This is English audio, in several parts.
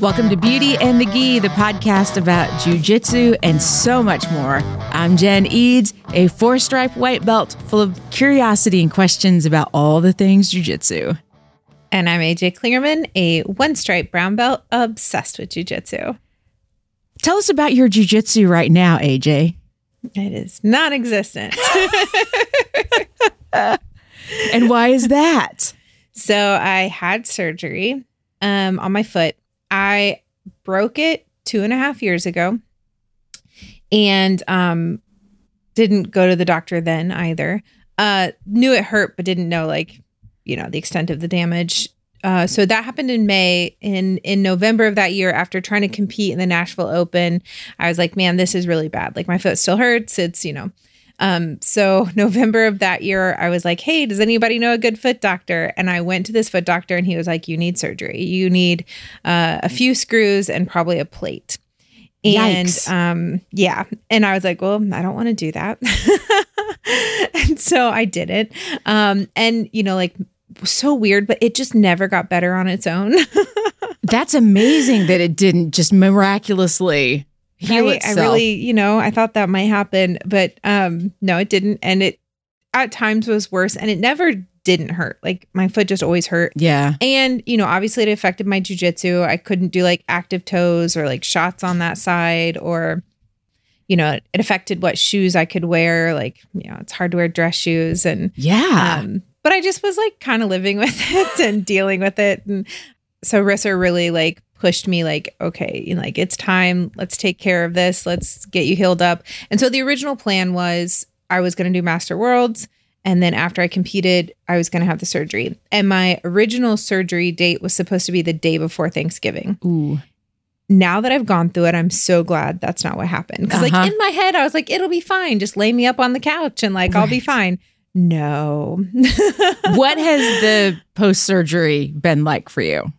Welcome to Beauty and the Gi, the podcast about jujitsu and so much more. I'm Jen Eads, a four stripe white belt full of curiosity and questions about all the things jujitsu. And I'm AJ Klingerman, a one stripe brown belt obsessed with jujitsu. Tell us about your jujitsu right now, AJ. It is non existent. and why is that? So I had surgery um, on my foot. I broke it two and a half years ago and um, didn't go to the doctor then either. Uh, knew it hurt, but didn't know like, you know, the extent of the damage. Uh, so that happened in May. In in November of that year, after trying to compete in the Nashville Open, I was like, man, this is really bad. Like my foot still hurts. It's you know. Um, so November of that year, I was like, hey, does anybody know a good foot doctor? And I went to this foot doctor, and he was like, you need surgery. You need uh, a few screws and probably a plate. And Yikes. um, yeah, and I was like, well, I don't want to do that. and so I did it. Um, and you know, like so weird, but it just never got better on its own. That's amazing that it didn't just miraculously heal Right? itself. I really, you know, I thought that might happen, but um no, it didn't. And it at times was worse and it never didn't hurt. Like my foot just always hurt. yeah. And, you know, obviously it affected my jujitsu. I couldn't do like active toes or like shots on that side or you know, it, it affected what shoes I could wear. Like, you know, it's hard to wear dress shoes and Yeah. um, but I just was like kind of living with it and dealing with it. And so Rissa really like pushed me like, okay, like it's time. Let's take care of this. Let's get you healed up. And so the original plan was I was going to do Master Worlds. And then after I competed, I was going to have the surgery. And my original surgery date was supposed to be the day before Thanksgiving. Ooh. Now that I've gone through it, I'm so glad that's not what happened. Because, Uh-huh. like, in my head, I was like, it'll be fine. Just lay me up on the couch and, like, I'll be fine. No. what has the post surgery been like for you?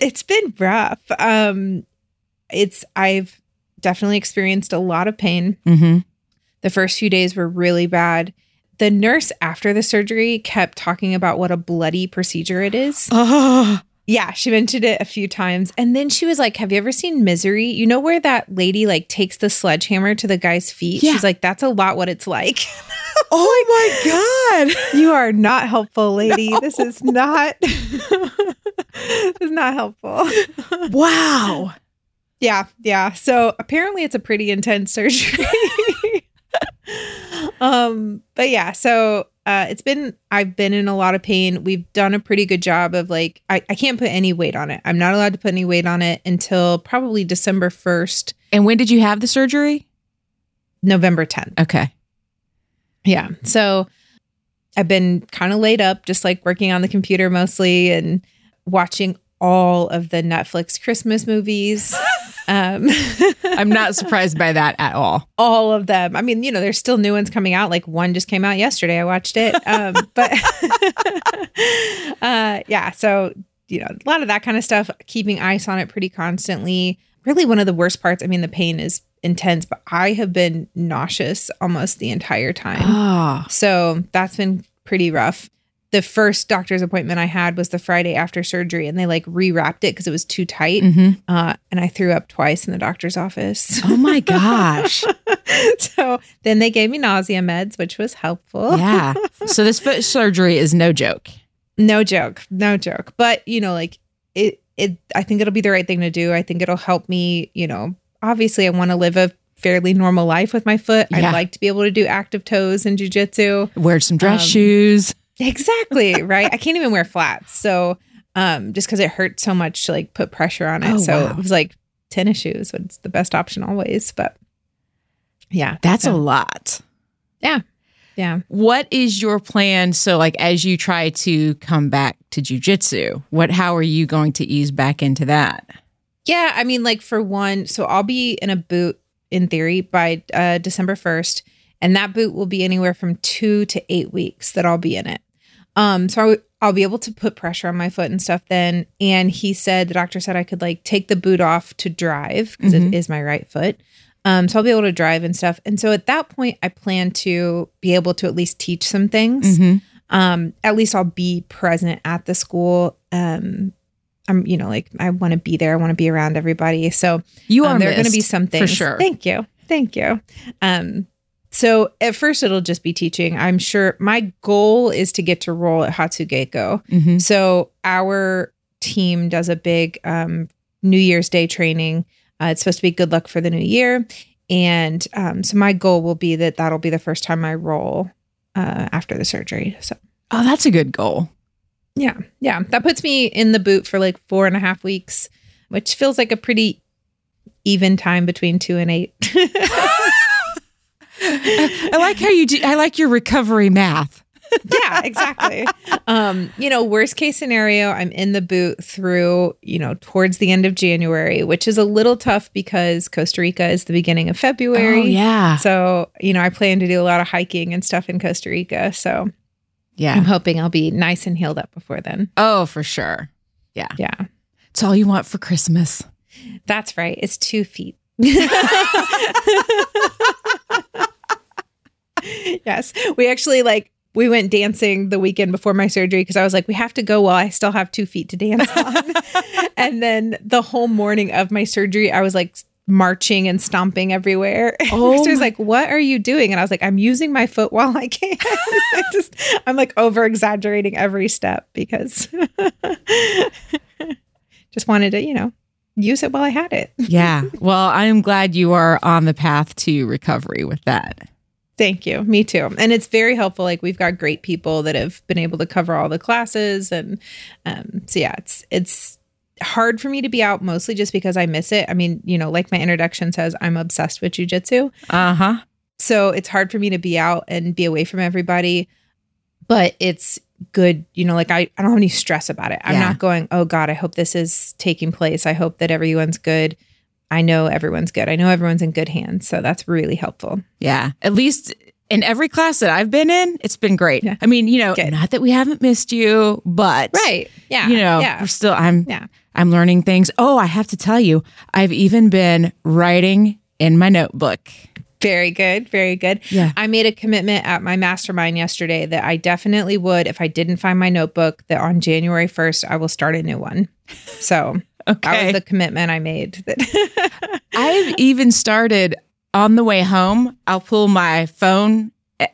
It's been rough. Um it's I've definitely experienced a lot of pain. Mm-hmm. The first few days were really bad. The nurse after the surgery kept talking about what a bloody procedure it is. Oh, Yeah, she mentioned it a few times. And then she was like, Have you ever seen Misery? You know where that lady like takes the sledgehammer to the guy's feet? Yeah. She's like, That's a lot what it's like. oh my God. you are not helpful, lady. This is not this is not helpful. Wow. Yeah, yeah. So apparently it's a pretty intense surgery. um, but yeah, so uh it's been I've been in a lot of pain. We've done a pretty good job of like I, I can't put any weight on it. I'm not allowed to put any weight on it until probably December 1st, And when did you have the surgery? November 10th. Okay. Yeah. So I've been kind of laid up, just like working on the computer mostly and watching all of the Netflix Christmas movies. um I'm not surprised by that at all. all of them. I mean, you know, there's still new ones coming out. Like one just came out yesterday. I watched it. Um, but uh, yeah, so you know, a lot of that kind of stuff. Keeping ice on it pretty constantly. Really, one of the worst parts. I mean, the pain is intense, but I have been nauseous almost the entire time. Oh. So that's been pretty rough. The first doctor's appointment I had was the Friday after surgery, and they like rewrapped it because it was too tight. hmm Uh, and I threw up twice in the doctor's office. Oh my gosh. so then they gave me nausea meds, which was helpful. yeah. So this foot surgery is no joke. No joke. No joke. But, you know, like it, it, I think it'll be the right thing to do. I think it'll help me, you know, obviously I want to live a fairly normal life with my foot. Yeah. I'd like to be able to do active toes and jujitsu. Wear some dress Um, shoes. Exactly. right. I can't even wear flats. So, um, just because it hurts so much to like put pressure on it. Oh, so wow. it was like tennis shoes was the best option always. But yeah, That's a lot. yeah. Yeah. What is your plan? So, like, as you try to come back to jujitsu, what? How are you going to ease back into that? Yeah, I mean, like for one, so I'll be in a boot in theory by uh, December first, and that boot will be anywhere from two to eight weeks that I'll be in it. Um, so I, I'll be able to put pressure on my foot and stuff then. And he said the doctor said I could like take the boot off to drive because Mhm. it is my right foot. Um, so I'll be able to drive and stuff. And so at that point, I plan to be able to at least teach some things Mm-hmm. um at least i'll be present at the school um I'm, you know, like I want to be there. I want to be around everybody. So You um, are there are going to be some things. for sure. Thank you. Thank you. Um, so at first it'll just be teaching. I'm sure my goal is to get to roll at Hatsugeiko. Mhm. So our team does a big um, New Year's Day training. Uh, it's supposed to be good luck for the new year, and um, so my goal will be that that'll be the first time I roll uh, after the surgery. So Oh, that's a good goal. yeah, yeah, that puts me in the boot for like four and a half weeks, which feels like a pretty even time between two and eight. I like how you do. I like your recovery math. yeah, exactly. um, you know, worst case scenario, I'm in the boot through, you know, towards the end of January, which is a little tough because Costa Rica is the beginning of February. Oh yeah, So, you know, I plan to do a lot of hiking and stuff in Costa Rica. So yeah. I'm hoping I'll be nice and healed up before then. Oh, for sure. Yeah. Yeah. It's all you want for Christmas. That's right. It's two feet. yes. We actually like we went dancing the weekend before my surgery because I was like, we have to go while I still have two feet to dance on. and then the whole morning of my surgery, I was like marching and stomping everywhere. Oh she was like, What are you doing? And I was like, I'm using my foot while I can. I just I'm like over exaggerating every step because just wanted to, you know, use it while I had it. Yeah. Well, I'm glad you are on the path to recovery with that. Thank you. Me too. And it's very helpful. Like we've got great people that have been able to cover all the classes, and um, so yeah, it's it's hard for me to be out mostly just because I miss it. I mean, you know, like my introduction says, I'm obsessed with jujitsu, Uh huh. so it's hard for me to be out and be away from everybody. But it's good, you know. Like I, I don't have any stress about it. I'm Yeah. not going. Oh God, I hope this is taking place. I hope that everyone's good. I know everyone's good. I know everyone's in good hands. So that's really helpful. Yeah. At least in every class that I've been in, it's been great. Yeah. I mean, you know, Good. not that we haven't missed you, but Right. Yeah. you know, Yeah. we're still I'm Yeah. I'm learning things. Oh, I have to tell you, I've even been writing in my notebook. Very good. Very good. Yeah. I made a commitment at my mastermind yesterday that I definitely would, if I didn't find my notebook, that on January 1st, I will start a new one. So that was the commitment I made. That I've even started on the way home. I'll pull my phone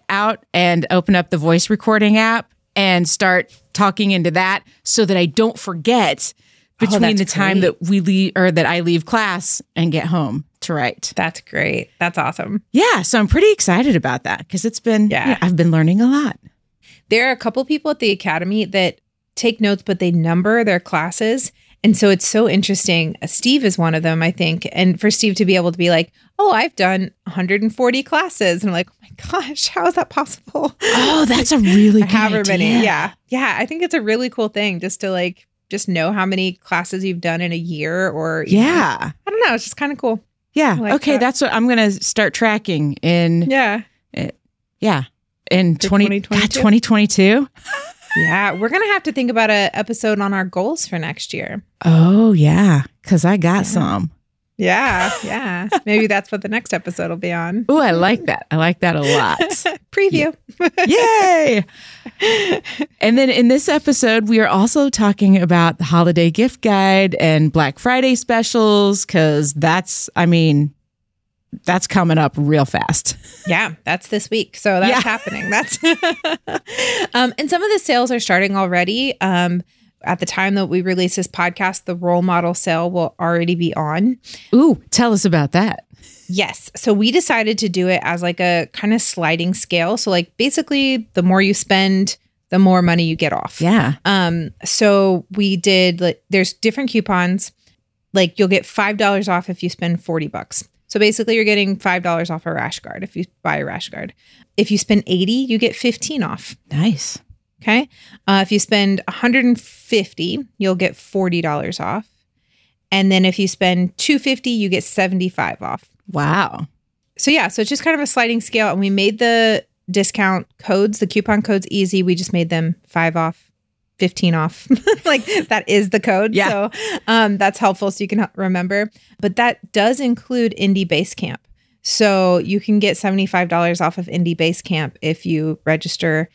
out and open up the voice recording app and start talking into that so that I don't forget oh, between Oh, the time great. that we leave or that I leave class and get home to write. That's great. That's awesome. Yeah, so I'm pretty excited about that because it's been Yeah. know, I've been learning a lot. There are a couple people at the academy that take notes, but they number their classes. And so it's so interesting. Uh, Steve is one of them, I think. And for Steve to be able to be like, oh, I've done 140 classes. And I'm like, oh my gosh, how is that possible? Oh, that's a really good however many. Yeah. Yeah. I think it's a really cool thing just to like just know how many classes you've done in a year or you know, Yeah. I don't know. It's just kind of cool. Yeah. Like okay, that. that's what I'm going to start tracking in Yeah. yeah, in For 20 God, 2022? 2022. Yeah. We're gonna have to think about an episode on our goals for next year. Oh, yeah, cuz I got Yeah. some. Yeah. Yeah. Maybe that's what the next episode will be on. Oh, I like that. I like that a lot. Preview. Yay! And then in this episode, we are also talking about the holiday gift guide and Black Friday specials because that's, I mean, that's coming up real fast. Yeah, that's this week. So that's Yeah. happening. That's um and some of the sales are starting already. Um at the time that we release this podcast, the role model sale will already be on. Ooh, tell us about that. Yes. So we decided to do it as like a kind of sliding scale. So like basically the more you spend, the more money you get off. Yeah. Um so we did like there's different coupons. Like you'll get $5 off if you spend 40 bucks. So basically you're getting $5 off a rash guard if you buy a rash guard. If you spend 80, you get 15 off. Nice. Okay. Uh, if you spend 150, you'll get $40 off. And then if you spend 250, you get 75 off. Wow. So yeah, so it's just kind of a sliding scale. And we made the discount codes, the coupon codes easy. We just made them five off, 15 off. like that is the code. Yeah. So um, that's helpful so you can remember. But that does include Indie Base Camp. So you can get $75 off of Indie Base Camp if you register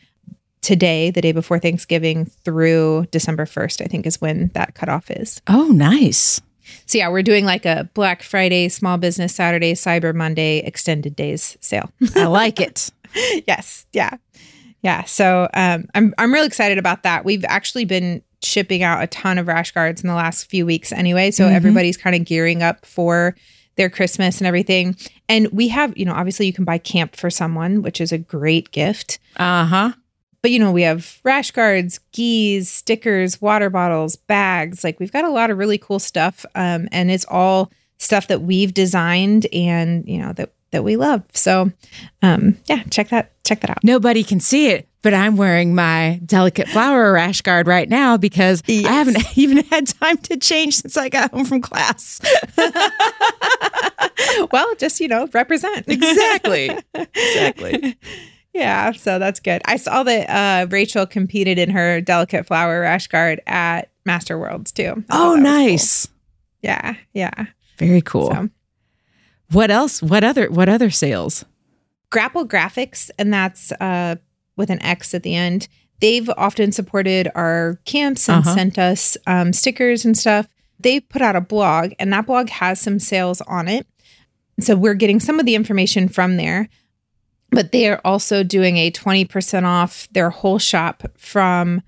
today, the day before Thanksgiving, through December 1st, I think is when that cutoff is. Oh, nice. So, yeah, we're doing like a Black Friday, Small Business Saturday, Cyber Monday, extended days sale. I like it. yes. Yeah. Yeah. So um, I'm, I'm really excited about that. We've actually been shipping out a ton of rash guards in the last few weeks anyway. So Mhm. everybody's kind of gearing up for their Christmas and everything. And we have, you know, obviously you can buy camp for someone, which is a great gift. Uh huh. But you know, we have rash guards, gis, stickers, water bottles, bags. Like we've got a lot of really cool stuff. Um, and it's all stuff that we've designed and you know that that we love. So um yeah, check that check that out. Nobody can see it, but I'm wearing my delicate flower rash guard right now because Yes. I haven't even had time to change since I got home from class. well, just you know, represent. exactly. Exactly. Yeah, so that's good. I saw that uh, Rachel competed in her delicate flower rash guard at Master Worlds too. Oh, was cool. nice. Yeah, yeah. Very cool. So What else? What other what other sales? Grapple Graphix, and that's uh, with an X at the end. They've often supported our camps and Uh-huh. sent us um, stickers and stuff. They put out a blog, and that blog has some sales on it. So we're getting some of the information from there. But they are also doing a 20% off their whole shop from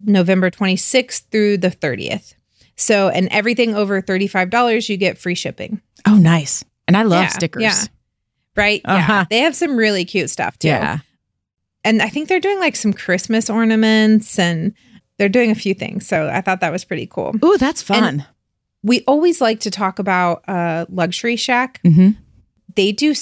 November 26th through the 30th. So, and everything over $35, you get free shipping. Oh, nice. And I love Yeah, stickers. yeah. Right? Uh-huh. Yeah. They have some really cute stuff too. Yeah. And I think they're doing like some Christmas ornaments and they're doing a few things. So I thought that was pretty cool. Ooh, that's fun. We always like to talk about uh, Luxury Shack. hmm They do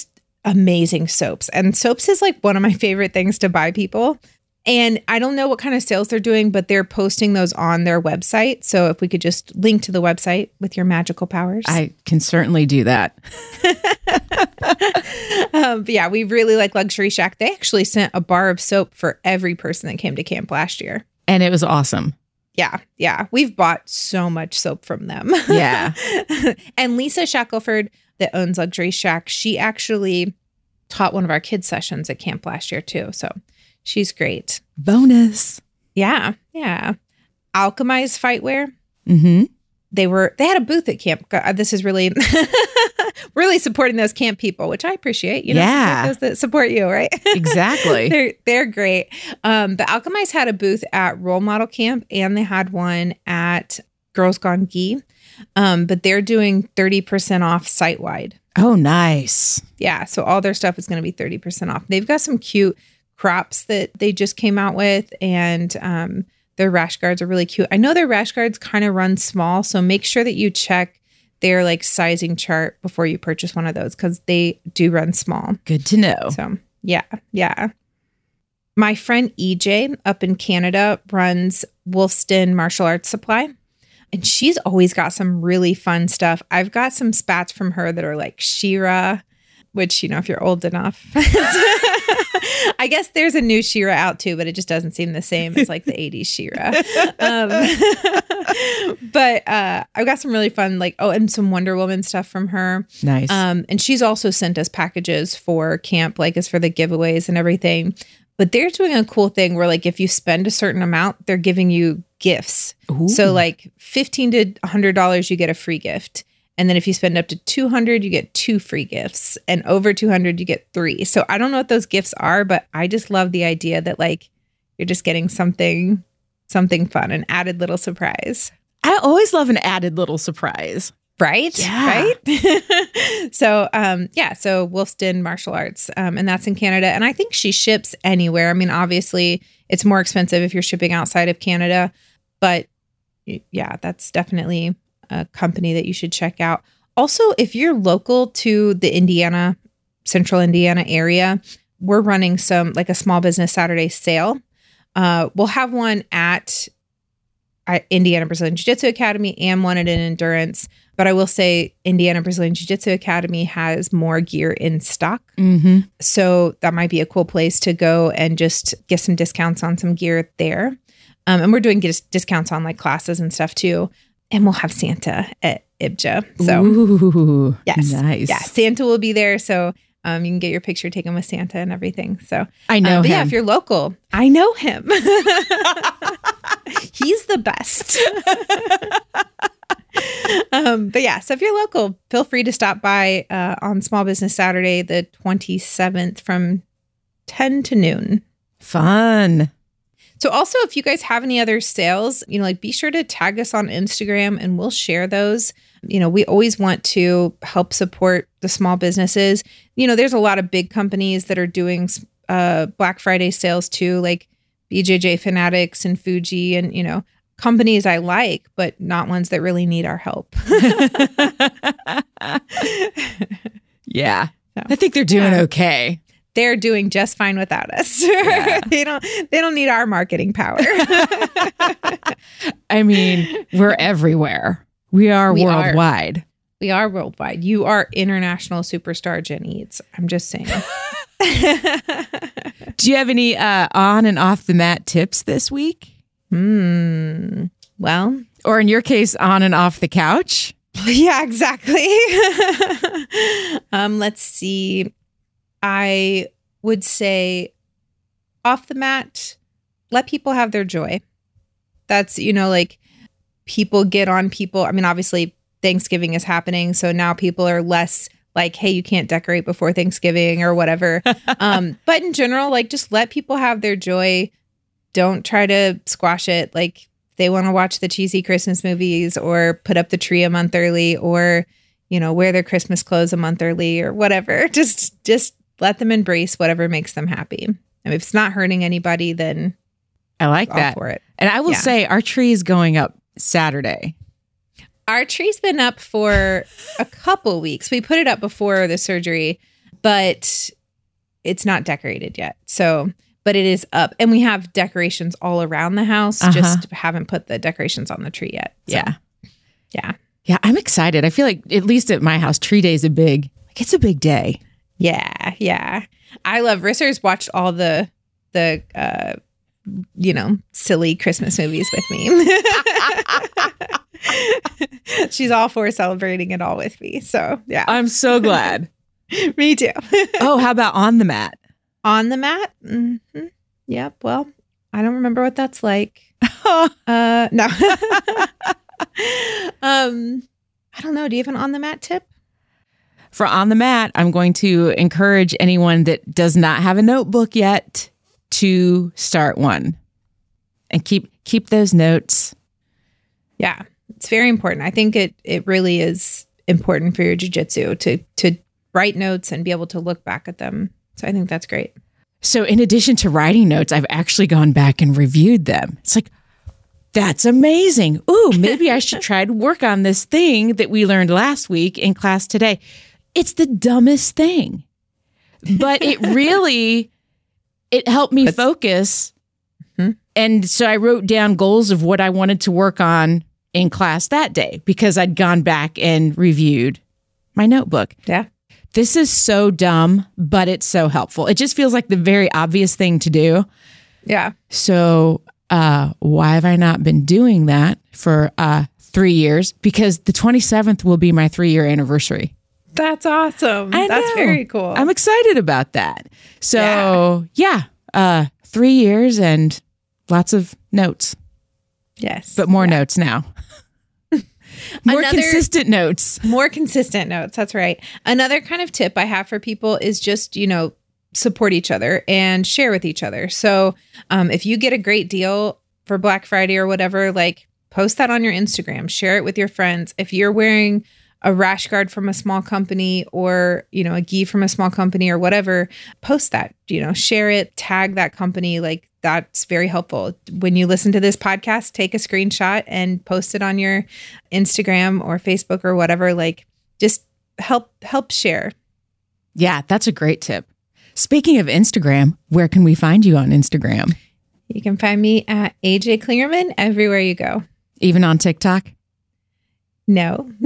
amazing soaps, and soaps is like one of my favorite things to buy people. And I don't know what kind of sales they're doing, but they're posting those on their website. So if we could just link to the website with your magical powers. I can certainly do that. um, yeah, we really like Luxury Shack. They actually sent a bar of soap for every person that came to camp last year. And it was awesome. Yeah, yeah. We've bought so much soap from them. Yeah. and Lisa Shackelford, that owns Luxury Shack, she actually taught one of our kids' sessions at camp last year, too. So she's great. Bonus. Yeah, yeah. Alchemize Fightwear. hmm They were they had a booth at camp. This is really really supporting those camp people, which I appreciate. You know, Yeah. those that support you, right? Exactly. they're they're great. Um, but Alchemize had a booth at Role Model Camp, and they had one at Girls Gone Gee. Um, but they're doing thirty percent off site wide. oh, nice. Yeah, so all their stuff is going to be thirty percent off. They've got some cute crops that they just came out with, and um, their rash guards are really cute. I know their rash guards kind of run small, so make sure that you check their like sizing chart before you purchase one of those because they do run small. Good to know. So yeah, yeah. My friend EJ up in Canada runs Wolfston Martial Arts Supply. And she's always got some really fun stuff. I've got some spats from her that are like She-Ra, which, you know, if you're old enough. I guess there's a new She-Ra out too, but it just doesn't seem the same as like the 80s She-Ra. Um, but uh, I've got some really fun, like, oh, and some Wonder Woman stuff from her. Nice. Um, and she's also sent us packages for camp, like as for the giveaways and everything. But they're doing a cool thing where, like, if you spend a certain amount, they're giving you gifts. Ooh. So, like, fifteen to hundred dollars, you get a free gift, and then if you spend up to two hundred, you get two free gifts, and over two hundred, you get three. So I don't know what those gifts are, but I just love the idea that like you're just getting something, something fun, an added little surprise. I always love an added little surprise. right Yeah. right so um yeah so wolfston martial arts um and that's in canada and i think she ships anywhere i mean obviously it's more expensive if you're shipping outside of canada but yeah that's definitely a company that you should check out also if you're local to the indiana central indiana area we're running some like a small business saturday sale uh we'll have one at at Indiana Brazilian Jiu Jitsu Academy and one at an endurance. But I will say Indiana Brazilian Jiu Jitsu Academy has more gear in stock. Mm-hmm. So that might be a cool place to go and just get some discounts on some gear there. Um, and we're doing dis- discounts on like classes and stuff too. And we'll have Santa at IBJA. So Ooh, Yes. nice. yeah, Santa will be there. So Um, you can get your picture taken with Santa and everything. So I know um, him. yeah, if you're local, I know him. He's the best. um, but yeah, so if you're local, feel free to stop by uh, on Small Business Saturday, the 27th from 10 to noon. Fun. So also if you guys have any other sales, you know, like be sure to tag us on Instagram and we'll share those. You know, we always want to help support the small businesses. You know, there's a lot of big companies that are doing uh Black Friday sales too, like BJJ Fanatics and Fuji and, you know, companies I like, but not ones that really need our help. yeah. So, I think they're doing yeah. okay. They're doing just fine without us. Yeah. they don't they don't need our marketing power. I mean, we're everywhere. We are We are. worldwide. we are worldwide. You are international superstar Jen Eads. I'm just saying. Do you have any uh, on and off the mat tips this week? Hmm. Well, Or in your case, on and off the couch? yeah, exactly. um, let's see. I would say off the mat, let people have their joy. That's, you know, like people get on people. I mean, obviously, Thanksgiving is happening. So now people are less like, hey, you can't decorate before Thanksgiving or whatever. um, but in general, like just let people have their joy. Don't try to squash it. Like they want to watch the cheesy Christmas movies or put up the tree a month early or, you know, wear their Christmas clothes a month early or whatever. Just just let them embrace whatever makes them happy. And if it's not hurting anybody, then I like that. for it. And I will Yeah. say, our tree is going up Saturday. Our tree's been up for a couple weeks. We put it up before the surgery, but it's not decorated yet. So, but it is up, and we have decorations all around the house. Uh-huh. Just haven't put the decorations on the tree yet. So, Yeah. yeah, Yeah, I'm excited. I feel like, at least at my house, tree day is a big, like, it's a big day. Yeah, yeah. I love Rissa's watched all the the uh, you know silly Christmas movies with me. She's all for celebrating it all with me. So yeah, I'm so glad. me too. oh, how about on the mat? on the mat. hmm Yep. Well, I don't remember what that's like. Uh, no. um, I don't know. Do you have an on the mat tip? For on the mat, I'm going to encourage anyone that does not have a notebook yet to start one and keep keep those notes. Yeah, it's very important. I think it it really is important for your jujitsu to to write notes and be able to look back at them. So I think that's great. So, in addition to writing notes, I've actually gone back and reviewed them. It's like, that's amazing. Ooh, maybe I should try to work on this thing that we learned last week in class today. It's the dumbest thing, but it really it helped me That's- focus. Mhm. And so I wrote down goals of what I wanted to work on in class that day because I'd gone back and reviewed my notebook Yeah. this is so dumb, but it's so helpful. It just feels like the very obvious thing to do. Yeah. So, uh, why have I not been doing that for uh, three years? Because the 27th will be my three year anniversary. That's awesome. I that's know. very cool. I'm excited about that. So, yeah, uh, three years and lots of notes, yes. but more notes now. more Another- consistent notes. more consistent notes. That's right. Another kind of tip I have for people is just, you know, support each other and share with each other. So um, if you get a great deal for Black Friday or whatever, like post that on your Instagram, share it with your friends. If you're wearing a rash guard from a small company or, you know, a gi from a small company or whatever, post that, you know, share it, tag that company. Like that's very helpful. When you listen to this podcast, take a screenshot and post it on your Instagram or Facebook or whatever. Like just help help share. Yeah, that's a great tip. Speaking of Instagram, where can we find you on Instagram? You can find me at AJ Klingerman everywhere you go. Even on TikTok? No.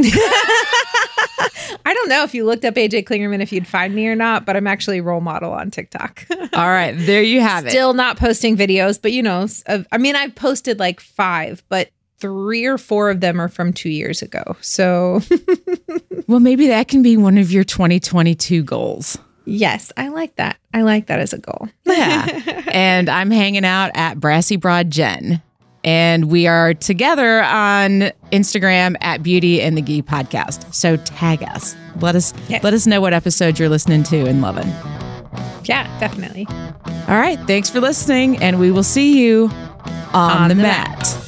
I don't know if you looked up AJ Klingerman if you'd find me or not, but I'm actually a role model on TikTok. All right, there you have it. Still not posting videos, but you know, I mean, I've posted like five, but three or four of them are from two years ago. So Well, maybe that can be one of your 2022 goals. Yes, I like that. I like that as a goal. Yeah. and I'm hanging out at Brassy Broad Jen. And we are together on Instagram at Beauty and the Gi podcast. So tag us. Let us Yes. let us know what episode you're listening to and loving. yeah, definitely. All right. Thanks for listening, and we will see you on, the, mat.